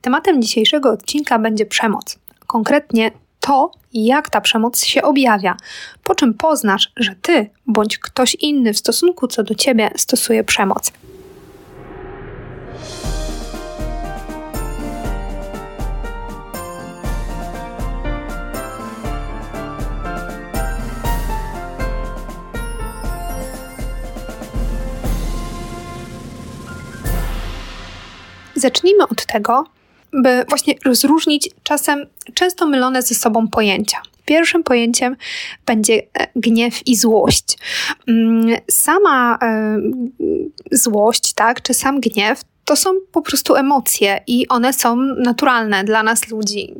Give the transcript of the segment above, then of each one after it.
Tematem dzisiejszego odcinka będzie przemoc. Konkretnie to, jak ta przemoc się objawia, po czym poznasz, że ty bądź ktoś inny w stosunku co do ciebie stosuje przemoc. Zacznijmy od tego, by właśnie rozróżnić czasem często mylone ze sobą pojęcia. Pierwszym pojęciem będzie e, gniew i złość. Mm, sama e, złość, tak, czy sam gniew to są po prostu emocje i one są naturalne dla nas ludzi.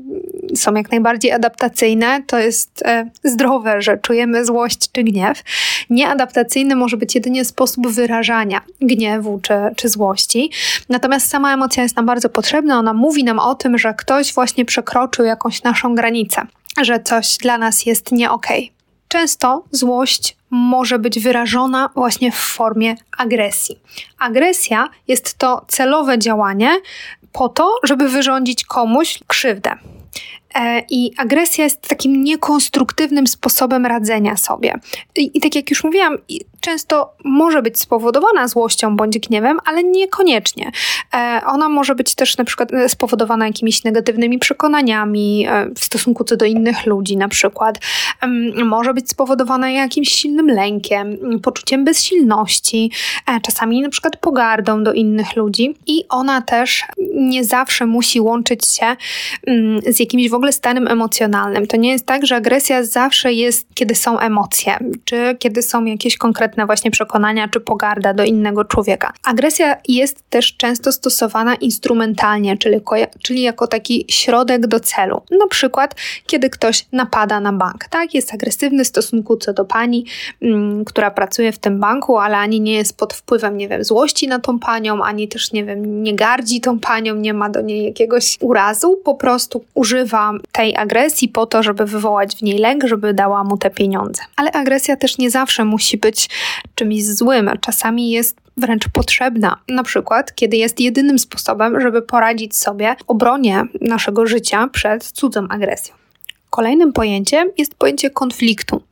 Są jak najbardziej adaptacyjne, to jest e, zdrowe, że czujemy złość czy gniew. Nieadaptacyjny może być jedynie sposób wyrażania gniewu czy, czy złości. Natomiast sama emocja jest nam bardzo potrzebna, ona mówi nam o tym, że ktoś właśnie przekroczył jakąś naszą granicę, że coś dla nas jest nie okej. Okay. Często złość może być wyrażona właśnie w formie agresji. Agresja jest to celowe działanie po to, żeby wyrządzić komuś krzywdę. E, I agresja jest takim niekonstruktywnym sposobem radzenia sobie. I, I, tak jak już mówiłam, często może być spowodowana złością bądź gniewem, ale niekoniecznie. E, ona może być też na przykład e, spowodowana jakimiś negatywnymi przekonaniami w stosunku co do innych ludzi, na przykład. Może być spowodowana jakimś silnym lękiem, poczuciem bezsilności, czasami na przykład pogardą do innych ludzi. I ona też nie zawsze musi łączyć się z jakimiś w ogóle stanem emocjonalnym. To nie jest tak, że agresja zawsze jest, kiedy są emocje, czy kiedy są jakieś konkretne właśnie przekonania, czy pogarda do innego człowieka. Agresja jest też często stosowana instrumentalnie, czyli, czyli jako taki środek do celu. Na przykład, kiedy ktoś napada na bank, tak? Jest agresywny w stosunku co do pani, mm, która pracuje w tym banku, ale ani nie jest pod wpływem, nie wiem, złości na tą panią, ani też, nie wiem, nie gardzi tą panią, nie ma do niej jakiegoś urazu, po prostu używa tej agresji po to, żeby wywołać w niej lęk, żeby dała mu te pieniądze. Ale agresja też nie zawsze musi być czymś złym, czasami jest wręcz potrzebna. Na przykład, kiedy jest jedynym sposobem, żeby poradzić sobie w obronie naszego życia przed cudzą agresją. Kolejnym pojęciem jest pojęcie konfliktu.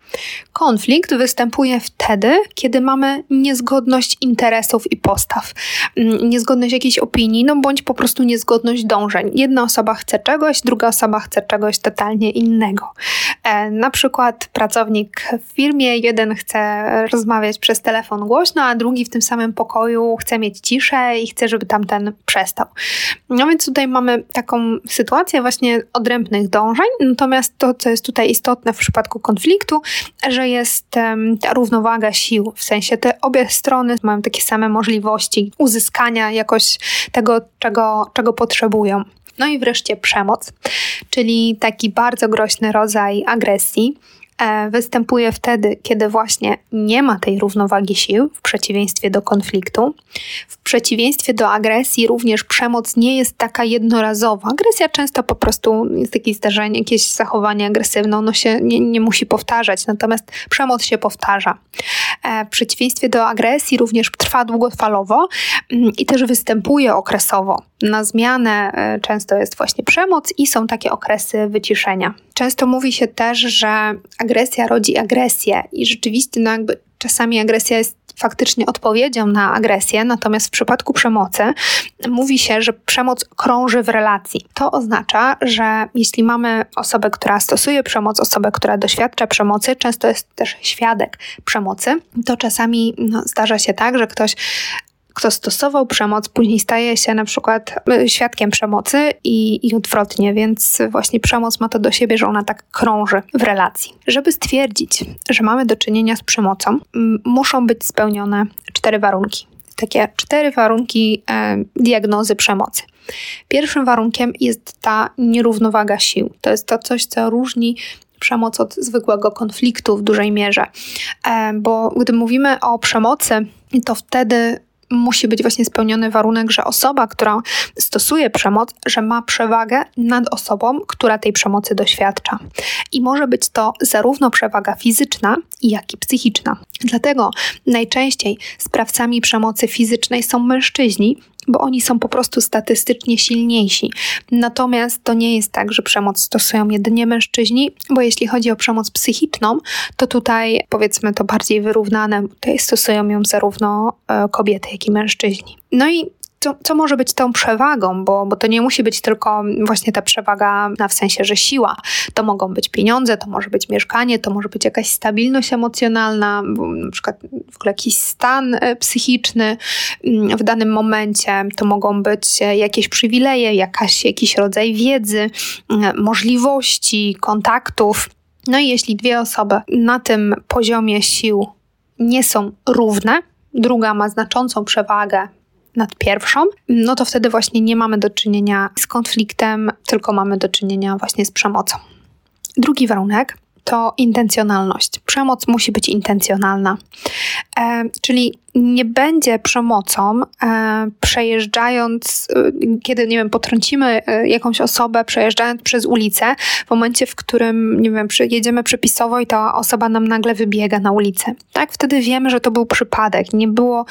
Konflikt występuje wtedy, kiedy mamy niezgodność interesów i postaw, mm, niezgodność jakiejś opinii, no bądź po prostu niezgodność dążeń. Jedna osoba chce czegoś, druga osoba chce czegoś totalnie innego. E, na przykład pracownik w firmie, jeden chce rozmawiać przez telefon głośno, a drugi w tym samym pokoju chce mieć ciszę i chce, żeby tamten przestał. No więc tutaj mamy taką sytuację właśnie odrębnych dążeń, natomiast to, co jest tutaj istotne w przypadku konfliktu, że jest ta równowaga sił, w sensie te obie strony mają takie same możliwości uzyskania jakoś tego, czego, czego potrzebują. No i wreszcie przemoc, czyli taki bardzo groźny rodzaj agresji E, występuje wtedy, kiedy właśnie nie ma tej równowagi sił, w przeciwieństwie do konfliktu. W przeciwieństwie do agresji, również przemoc nie jest taka jednorazowa. Agresja często po prostu jest jakieś zdarzenie, jakieś zachowanie agresywne, ono się nie, nie musi powtarzać, natomiast przemoc się powtarza. E, w przeciwieństwie do agresji, również trwa długofalowo mm, i też występuje okresowo. Na zmianę e, często jest właśnie przemoc i są takie okresy wyciszenia. Często mówi się też, że agresja rodzi agresję i rzeczywiście no jakby czasami agresja jest faktycznie odpowiedzią na agresję, natomiast w przypadku przemocy mówi się, że przemoc krąży w relacji. To oznacza, że jeśli mamy osobę, która stosuje przemoc, osobę, która doświadcza przemocy, często jest też świadek przemocy, to czasami no, zdarza się tak, że ktoś kto stosował przemoc, później staje się na przykład e, świadkiem przemocy i, i odwrotnie, więc właśnie przemoc ma to do siebie, że ona tak krąży w relacji. Żeby stwierdzić, że mamy do czynienia z przemocą, muszą być spełnione cztery warunki. Takie cztery warunki e, diagnozy przemocy. Pierwszym warunkiem jest ta nierównowaga sił. To jest to coś, co różni przemoc od zwykłego konfliktu w dużej mierze. E, bo gdy mówimy o przemocy, to wtedy musi być właśnie spełniony warunek, że osoba, która stosuje przemoc, że ma przewagę nad osobą, która tej przemocy doświadcza. I może być to zarówno przewaga fizyczna, jak i psychiczna. Dlatego najczęściej sprawcami przemocy fizycznej są mężczyźni, bo oni są po prostu statystycznie silniejsi. Natomiast to nie jest tak, że przemoc stosują jedynie mężczyźni, bo jeśli chodzi o przemoc psychiczną, to tutaj powiedzmy to bardziej wyrównane, tutaj stosują ją zarówno e, kobiety, jak i mężczyźni. No i co, co może być tą przewagą, bo, bo to nie musi być tylko właśnie ta przewaga na w sensie, że siła. To mogą być pieniądze, to może być mieszkanie, to może być jakaś stabilność emocjonalna, na przykład w ogóle jakiś stan e, psychiczny mm, w danym momencie. To mogą być e, jakieś przywileje, jakaś, jakiś rodzaj wiedzy, mm, możliwości, kontaktów. No i jeśli dwie osoby na tym poziomie sił nie są równe, druga ma znaczącą przewagę nad pierwszą, no to wtedy właśnie nie mamy do czynienia z konfliktem, tylko mamy do czynienia właśnie z przemocą. Drugi warunek to intencjonalność. Przemoc musi być intencjonalna, e, czyli nie będzie przemocą e, przejeżdżając, e, kiedy, nie wiem, potrącimy e, jakąś osobę, przejeżdżając przez ulicę, w momencie, w którym, nie wiem, jedziemy przepisowo i ta osoba nam nagle wybiega na ulicę. Tak, wtedy wiemy, że to był przypadek. Nie było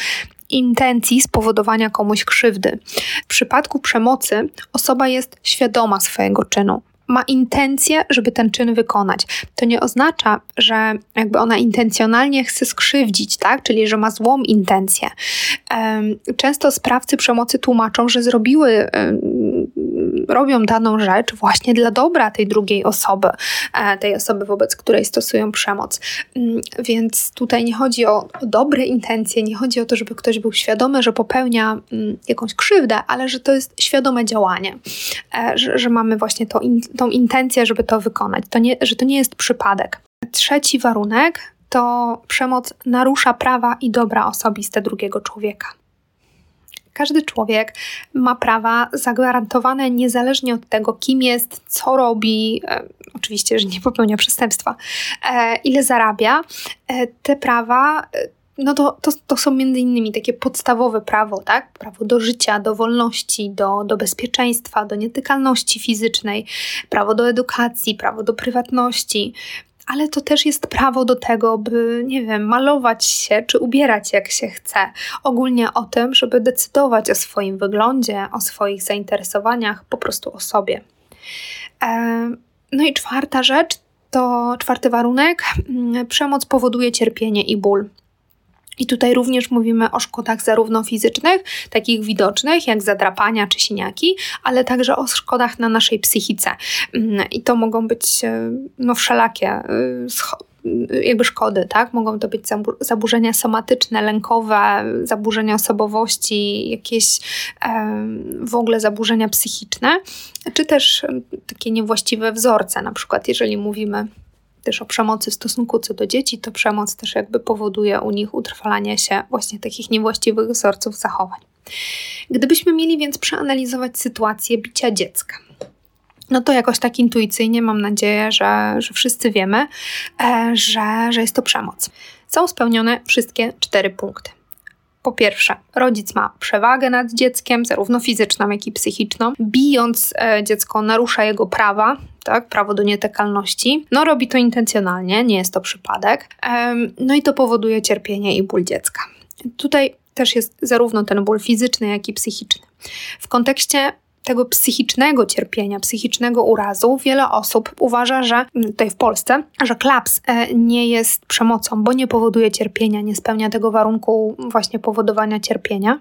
intencji spowodowania komuś krzywdy. W przypadku przemocy osoba jest świadoma swojego czynu ma intencję, żeby ten czyn wykonać. To nie oznacza, że jakby ona intencjonalnie chce skrzywdzić, tak? Czyli, że ma złą intencję. Często sprawcy przemocy tłumaczą, że zrobiły robią daną rzecz właśnie dla dobra tej drugiej osoby, e, tej osoby, wobec której stosują przemoc. Mm, więc tutaj nie chodzi o dobre intencje, nie chodzi o to, żeby ktoś był świadomy, że popełnia mm, jakąś krzywdę, ale że to jest świadome działanie, e, że, że mamy właśnie to, tą intencję, żeby to wykonać, to nie, że to nie jest przypadek. Trzeci warunek to przemoc narusza prawa i dobra osobiste drugiego człowieka. Każdy człowiek ma prawa zagwarantowane niezależnie od tego, kim jest, co robi, e, oczywiście, że nie popełnia przestępstwa, e, ile zarabia. E, te prawa e, no to, to, to są między innymi takie podstawowe prawo, tak? Prawo do życia, do wolności, do, do bezpieczeństwa, do nietykalności fizycznej, prawo do edukacji, prawo do prywatności, ale to też jest prawo do tego, by, nie wiem, malować się czy ubierać jak się chce. Ogólnie o tym, żeby decydować o swoim wyglądzie, o swoich zainteresowaniach, po prostu o sobie. No i czwarta rzecz to czwarty warunek. Mm, przemoc powoduje cierpienie i ból. I tutaj również mówimy o szkodach zarówno fizycznych, takich widocznych, jak zadrapania czy siniaki, ale także o szkodach na naszej psychice. Mm, I to mogą być e, no, wszelakie y, jakby szkody, tak? Mogą to być zaburzenia somatyczne, lękowe, zaburzenia osobowości, jakieś w ogóle zaburzenia psychiczne, czy też takie niewłaściwe wzorce, na przykład jeżeli mówimy też o przemocy w stosunku co do dzieci, to przemoc też jakby powoduje u nich utrwalanie się właśnie takich niewłaściwych wzorców zachowań. Gdybyśmy mieli więc przeanalizować sytuację bicia dziecka, no to jakoś tak intuicyjnie mam nadzieję, że, że wszyscy wiemy, e, że, że jest to przemoc. Są spełnione wszystkie cztery punkty. Po pierwsze, rodzic ma przewagę nad dzieckiem, zarówno fizyczną, jak i psychiczną. Bijąc e, dziecko, narusza jego prawa, tak, prawo do nietykalności. No, robi to intencjonalnie, nie jest to przypadek. no i to powoduje cierpienie i ból dziecka. Tutaj też jest zarówno ten ból fizyczny, jak i psychiczny. W kontekście tego psychicznego cierpienia, psychicznego urazu, wiele osób uważa, że tutaj w Polsce, że klaps e, nie jest przemocą, bo nie powoduje cierpienia, nie spełnia tego warunku właśnie powodowania cierpienia.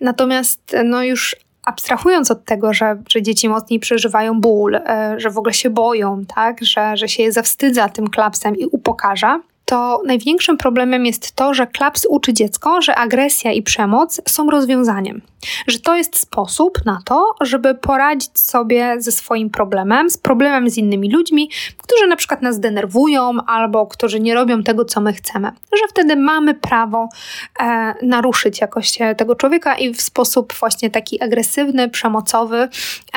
Natomiast e, no już abstrahując od tego, że, że dzieci mocniej przeżywają ból, e, że w ogóle się boją, tak, że, że się je zawstydza tym klapsem i upokarza, to największym problemem jest to, że klaps uczy dziecko, że agresja i przemoc są rozwiązaniem. Że to jest sposób na to, żeby poradzić sobie ze swoim problemem, z problemem z innymi ludźmi, którzy na przykład nas denerwują albo którzy nie robią tego, co my chcemy. Że wtedy mamy prawo e, naruszyć jakoś tego człowieka i w sposób właśnie taki agresywny, przemocowy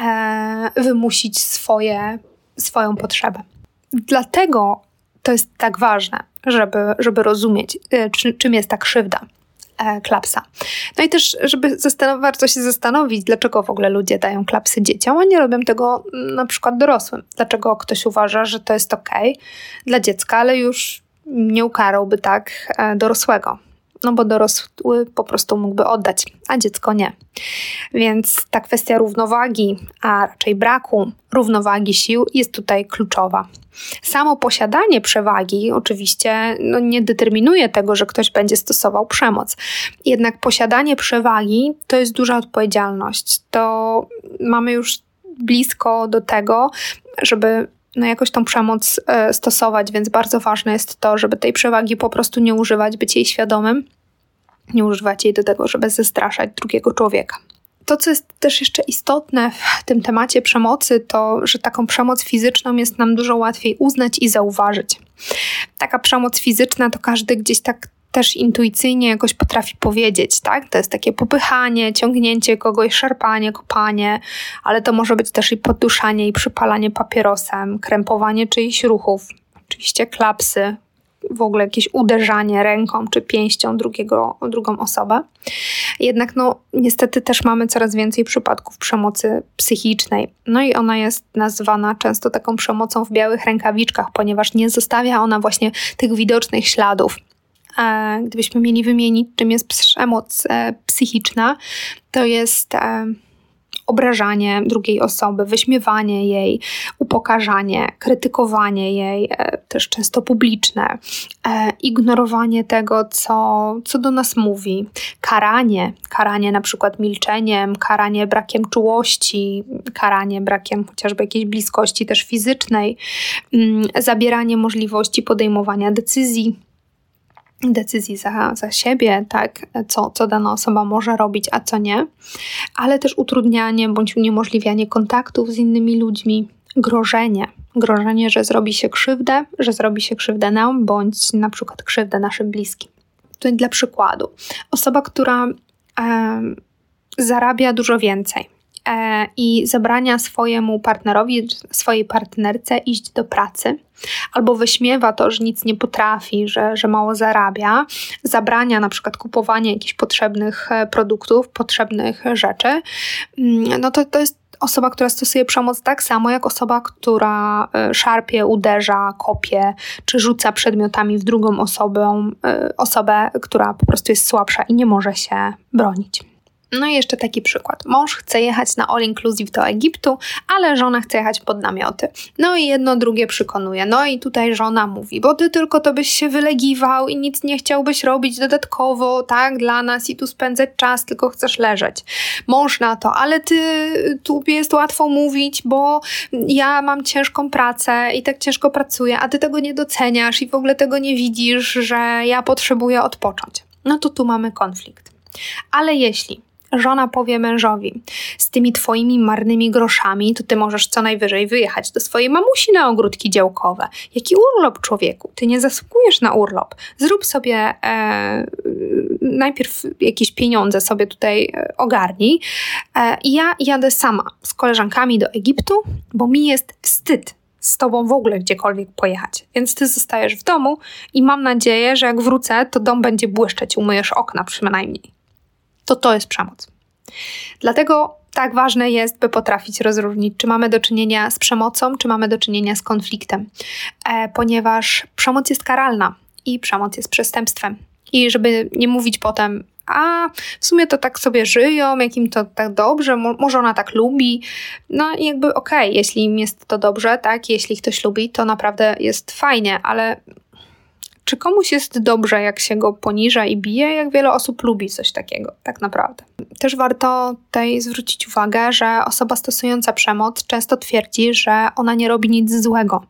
e, wymusić swoje, swoją potrzebę. Dlatego to jest tak ważne, żeby, żeby rozumieć, e, czy, czym jest ta krzywda e, klapsa. No i też, żeby warto się zastanowić, dlaczego w ogóle ludzie dają klapsy dzieciom, a nie robią tego mm, na przykład dorosłym. Dlaczego ktoś uważa, że to jest ok dla dziecka, ale już nie ukarałby tak e, dorosłego. No bo dorosły po prostu mógłby oddać, a dziecko nie. Więc ta kwestia równowagi, a raczej braku równowagi sił jest tutaj kluczowa. Samo posiadanie przewagi oczywiście no, nie determinuje tego, że ktoś będzie stosował przemoc. Jednak posiadanie przewagi to jest duża odpowiedzialność. To mamy już blisko do tego, żeby no jakoś tą przemoc e, stosować, więc bardzo ważne jest to, żeby tej przewagi po prostu nie używać, być jej świadomym, nie używać jej do tego, żeby zastraszać drugiego człowieka. To, co jest też jeszcze istotne w tym temacie przemocy, to, że taką przemoc fizyczną jest nam dużo łatwiej uznać i zauważyć. Taka przemoc fizyczna to każdy gdzieś tak też intuicyjnie jakoś potrafi powiedzieć, tak? To jest takie popychanie, ciągnięcie kogoś, szarpanie, kopanie, ale to może być też i podduszanie i przypalanie papierosem, krępowanie czyichś ruchów, oczywiście klapsy, w ogóle jakieś uderzanie ręką czy pięścią drugiego, drugą osobę. Jednak no, niestety też mamy coraz więcej przypadków przemocy psychicznej. No i ona jest nazywana często taką przemocą w białych rękawiczkach, ponieważ nie zostawia ona właśnie tych widocznych śladów. E, gdybyśmy mieli wymienić, czym jest przemoc e, psychiczna, to jest e, obrażanie drugiej osoby, wyśmiewanie jej, upokarzanie, krytykowanie jej, też często publiczne, ignorowanie tego, co, co do nas mówi, karanie, karanie na przykład milczeniem, karanie brakiem czułości, karanie brakiem chociażby jakiejś bliskości też fizycznej, mm, zabieranie możliwości podejmowania decyzji decyzji za, za siebie, tak, co, co dana osoba może robić, a co nie, ale też utrudnianie bądź uniemożliwianie kontaktów z innymi ludźmi, grożenie. Grożenie, że zrobi się krzywdę, że zrobi się krzywdę nam, bądź na przykład krzywdę naszym bliskim. Tutaj dla przykładu, osoba, która e, zarabia dużo więcej, i zabrania swojemu partnerowi, swojej partnerce iść do pracy, albo wyśmiewa to, że nic nie potrafi, że, że mało zarabia, zabrania na przykład kupowania jakichś potrzebnych e, produktów, potrzebnych rzeczy, mm, no to, to jest osoba, która stosuje przemoc tak samo jak osoba, która e, szarpie, uderza, kopie, czy rzuca przedmiotami w drugą osobę, osobę, która po prostu jest słabsza i nie może się bronić. No i jeszcze taki przykład. Mąż chce jechać na all inclusive do Egiptu, ale żona chce jechać pod namioty. No i jedno drugie przekonuje. No i tutaj żona mówi, bo ty tylko to byś się wylegiwał i nic nie chciałbyś robić dodatkowo, tak, dla nas i tu spędzać czas, tylko chcesz leżeć. Mąż na to, ale ty tu jest łatwo mówić, bo ja mam ciężką pracę i tak ciężko pracuję, a ty tego nie doceniasz i w ogóle tego nie widzisz, że ja potrzebuję odpocząć. No to tu mamy konflikt. Ale jeśli żona powie mężowi: Z tymi twoimi marnymi groszami, to ty możesz co najwyżej wyjechać do swojej mamusi na ogródki działkowe. Jaki urlop, człowieku? Ty nie zasługujesz na urlop. Zrób sobie e, najpierw jakieś pieniądze sobie tutaj e, ogarnij. E, ja jadę sama z koleżankami do Egiptu, bo mi jest wstyd z tobą w ogóle gdziekolwiek pojechać. Więc ty zostajesz w domu i mam nadzieję, że jak wrócę, to dom będzie błyszczeć, umyjesz okna przynajmniej to to jest przemoc. Dlatego tak ważne jest, by potrafić rozróżnić, czy mamy do czynienia z przemocą, czy mamy do czynienia z konfliktem, e, ponieważ przemoc jest karalna i przemoc jest przestępstwem. I żeby nie mówić potem, a w sumie to tak sobie żyją, jakim to tak dobrze, mo może ona tak lubi. No i jakby okej, okay, jeśli im jest to dobrze, tak, jeśli ktoś lubi, to naprawdę jest fajnie, ale czy komuś jest dobrze, jak się go poniża i bije, jak wiele osób lubi coś takiego, tak naprawdę. Też warto tutaj zwrócić uwagę, że osoba stosująca przemoc często twierdzi, że ona nie robi nic złego,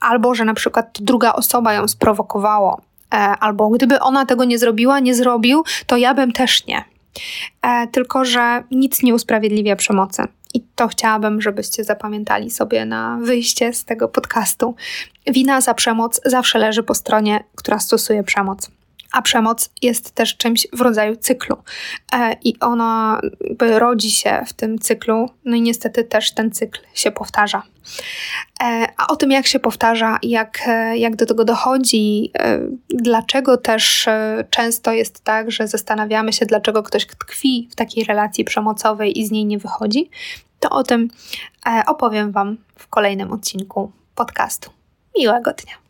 albo że na przykład druga osoba ją sprowokowało, e, albo gdyby ona tego nie zrobiła, nie zrobił, to ja bym też nie. E, tylko, że nic nie usprawiedliwia przemocy. I to chciałabym, żebyście zapamiętali sobie na wyjście z tego podcastu. Wina za przemoc zawsze leży po stronie, która stosuje przemoc a przemoc jest też czymś w rodzaju cyklu e, i ona rodzi się w tym cyklu, no i niestety też ten cykl się powtarza. E, a o tym, jak się powtarza, jak, e, jak do tego dochodzi, dlaczego też często jest tak, że zastanawiamy się, dlaczego ktoś tkwi w takiej relacji przemocowej i z niej nie wychodzi, to o tym opowiem Wam w kolejnym odcinku podcastu. Miłego dnia.